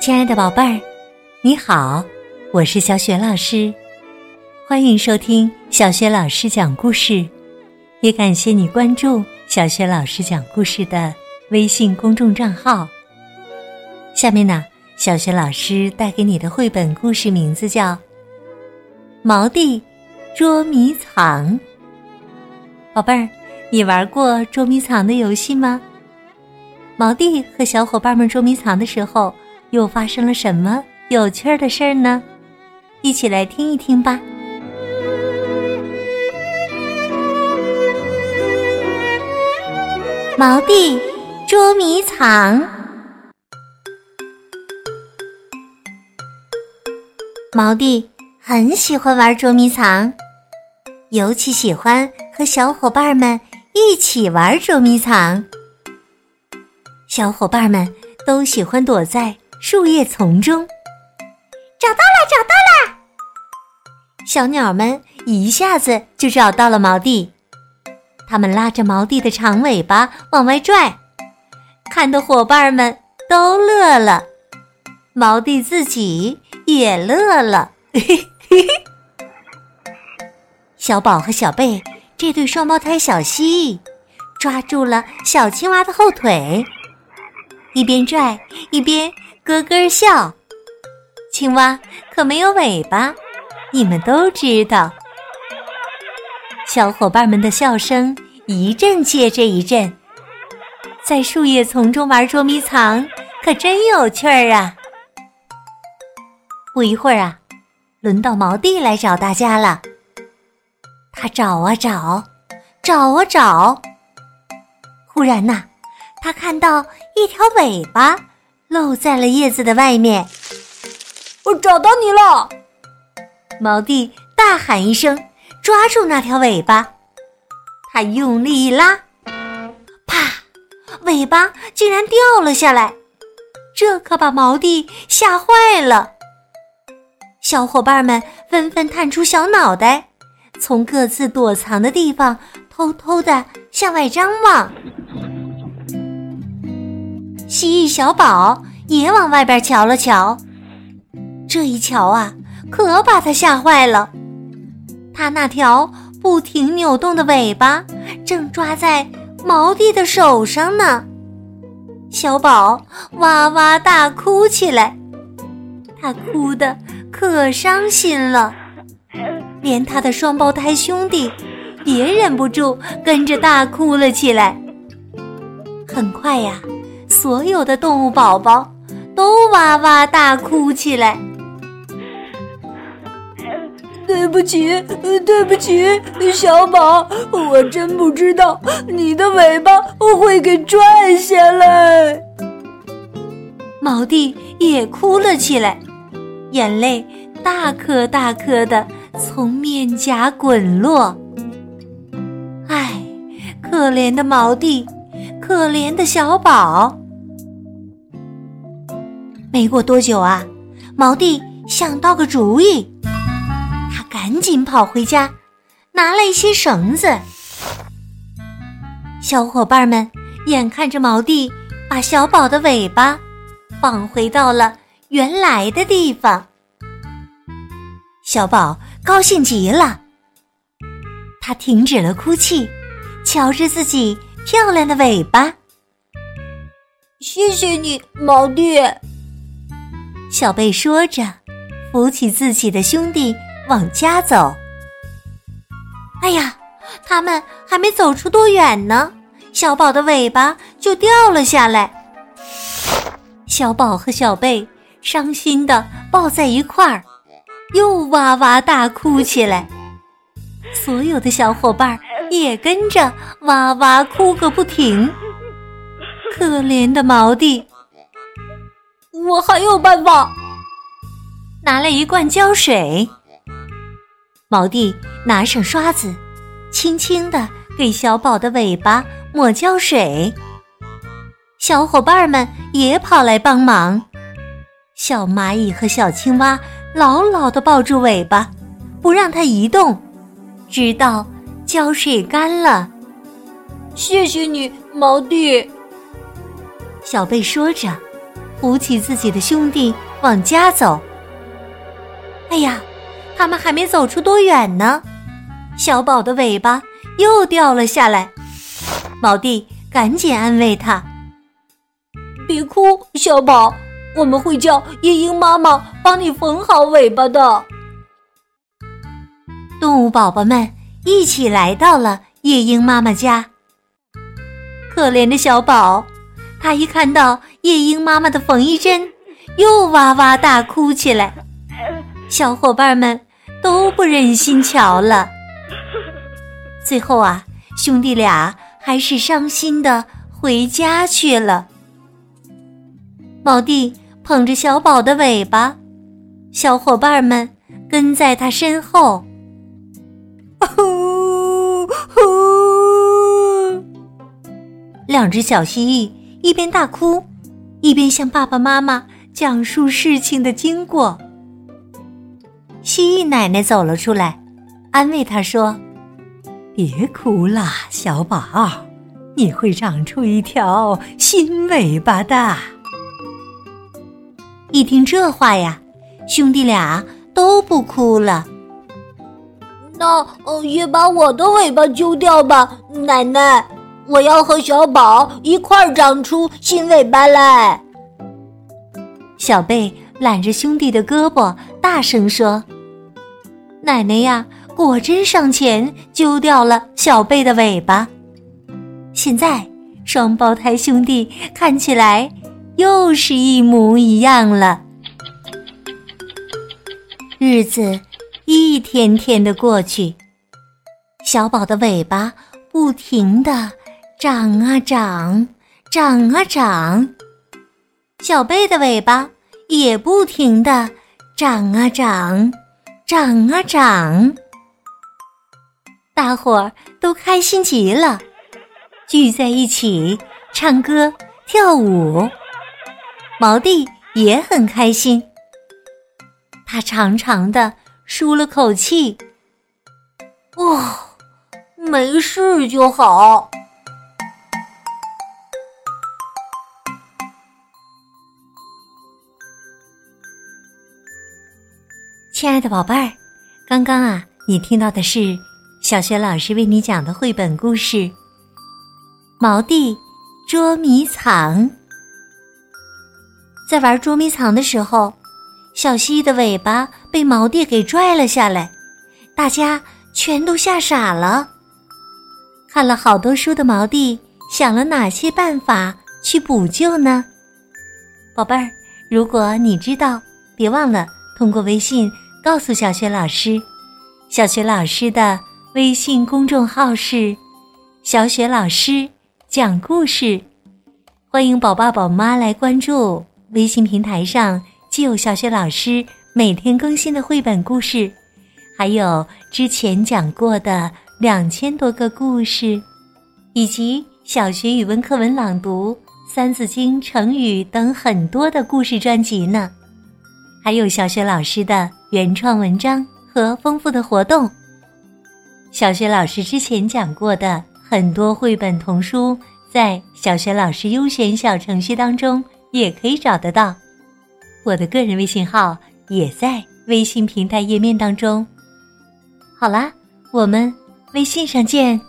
亲爱的宝贝儿，你好，我是小雪老师，欢迎收听小雪老师讲故事，也感谢你关注小雪老师讲故事的微信公众账号。下面呢，小雪老师带给你的绘本故事名字叫《毛弟捉迷藏》。宝贝儿，你玩过捉迷藏的游戏吗？毛弟和小伙伴们捉迷藏的时候。又发生了什么有趣的事儿呢？一起来听一听吧。毛弟捉迷藏。毛弟很喜欢玩捉迷藏，尤其喜欢和小伙伴们一起玩捉迷藏。小伙伴们都喜欢躲在。树叶丛中，找到了，找到了！小鸟们一下子就找到了毛弟，它们拉着毛弟的长尾巴往外拽，看的伙伴们都乐了，毛弟自己也乐了。小宝和小贝这对双胞胎小蜥蜴抓住了小青蛙的后腿，一边拽一边。咯咯笑，青蛙可没有尾巴，你们都知道。小伙伴们的笑声一阵接着一阵，在树叶丛中玩捉迷藏，可真有趣儿啊！不一会儿啊，轮到毛弟来找大家了。他找啊找，找啊找，忽然呐，他看到一条尾巴。露在了叶子的外面，我找到你了！毛弟大喊一声，抓住那条尾巴，他用力一拉，啪，尾巴竟然掉了下来，这可把毛弟吓坏了。小伙伴们纷纷探出小脑袋，从各自躲藏的地方偷偷的向外张望。蜥蜴小宝也往外边瞧了瞧，这一瞧啊，可把他吓坏了。他那条不停扭动的尾巴正抓在毛弟的手上呢。小宝哇哇大哭起来，他哭得可伤心了，连他的双胞胎兄弟也忍不住跟着大哭了起来。很快呀。所有的动物宝宝都哇哇大哭起来。对不起，对不起，小宝，我真不知道你的尾巴会给拽下来。毛弟也哭了起来，眼泪大颗大颗的从面颊滚落。唉，可怜的毛弟，可怜的小宝。没过多久啊，毛弟想到个主意，他赶紧跑回家，拿了一些绳子。小伙伴们眼看着毛弟把小宝的尾巴放回到了原来的地方，小宝高兴极了，他停止了哭泣，瞧着自己漂亮的尾巴。谢谢你，毛弟。小贝说着，扶起自己的兄弟往家走。哎呀，他们还没走出多远呢，小宝的尾巴就掉了下来。小宝和小贝伤心的抱在一块儿，又哇哇大哭起来。所有的小伙伴也跟着哇哇哭个不停。可怜的毛弟。我还有办法，拿了一罐胶水。毛弟拿上刷子，轻轻的给小宝的尾巴抹胶水。小伙伴们也跑来帮忙。小蚂蚁和小青蛙牢牢的抱住尾巴，不让它移动，直到胶水干了。谢谢你，毛弟。小贝说着。扶起自己的兄弟往家走。哎呀，他们还没走出多远呢，小宝的尾巴又掉了下来。毛弟赶紧安慰他：“别哭，小宝，我们会叫夜莺妈妈帮你缝好尾巴的。”动物宝宝们一起来到了夜莺妈妈家。可怜的小宝，他一看到夜莺妈妈的缝衣针，又哇哇大哭起来。小伙伴们都不忍心瞧了。最后啊，兄弟俩还是伤心的回家去了。毛弟捧着小宝的尾巴，小伙伴们跟在他身后。呼呼！两只小蜥蜴一边大哭，一边向爸爸妈妈讲述事情的经过。蜥蜴奶奶走了出来，安慰他说：“别哭了，小宝，你会长出一条新尾巴的。”一听这话呀，兄弟俩都不哭了。那呃，也把我的尾巴揪掉吧，奶奶！我要和小宝一块儿长出新尾巴来。小贝揽着兄弟的胳膊，大声说：“奶奶呀，果真上前揪掉了小贝的尾巴。现在双胞胎兄弟看起来又是一模一样了。”日子。一天天的过去，小宝的尾巴不停的长啊长，长啊长；小贝的尾巴也不停的长啊长，长啊长。大伙儿都开心极了，聚在一起唱歌跳舞。毛弟也很开心，他长长的。舒了口气，哇，没事就好。亲爱的宝贝儿，刚刚啊，你听到的是小学老师为你讲的绘本故事《毛弟捉迷藏》。在玩捉迷藏的时候。小蜥蜴的尾巴被毛弟给拽了下来，大家全都吓傻了。看了好多书的毛弟想了哪些办法去补救呢？宝贝儿，如果你知道，别忘了通过微信告诉小雪老师。小雪老师的微信公众号是“小雪老师讲故事”，欢迎宝爸宝妈来关注。微信平台上。既有小雪老师每天更新的绘本故事，还有之前讲过的两千多个故事，以及小学语文课文朗读、三字经、成语等很多的故事专辑呢。还有小雪老师的原创文章和丰富的活动。小学老师之前讲过的很多绘本童书，在小学老师优选小程序当中也可以找得到。我的个人微信号也在微信平台页面当中。好啦，我们微信上见。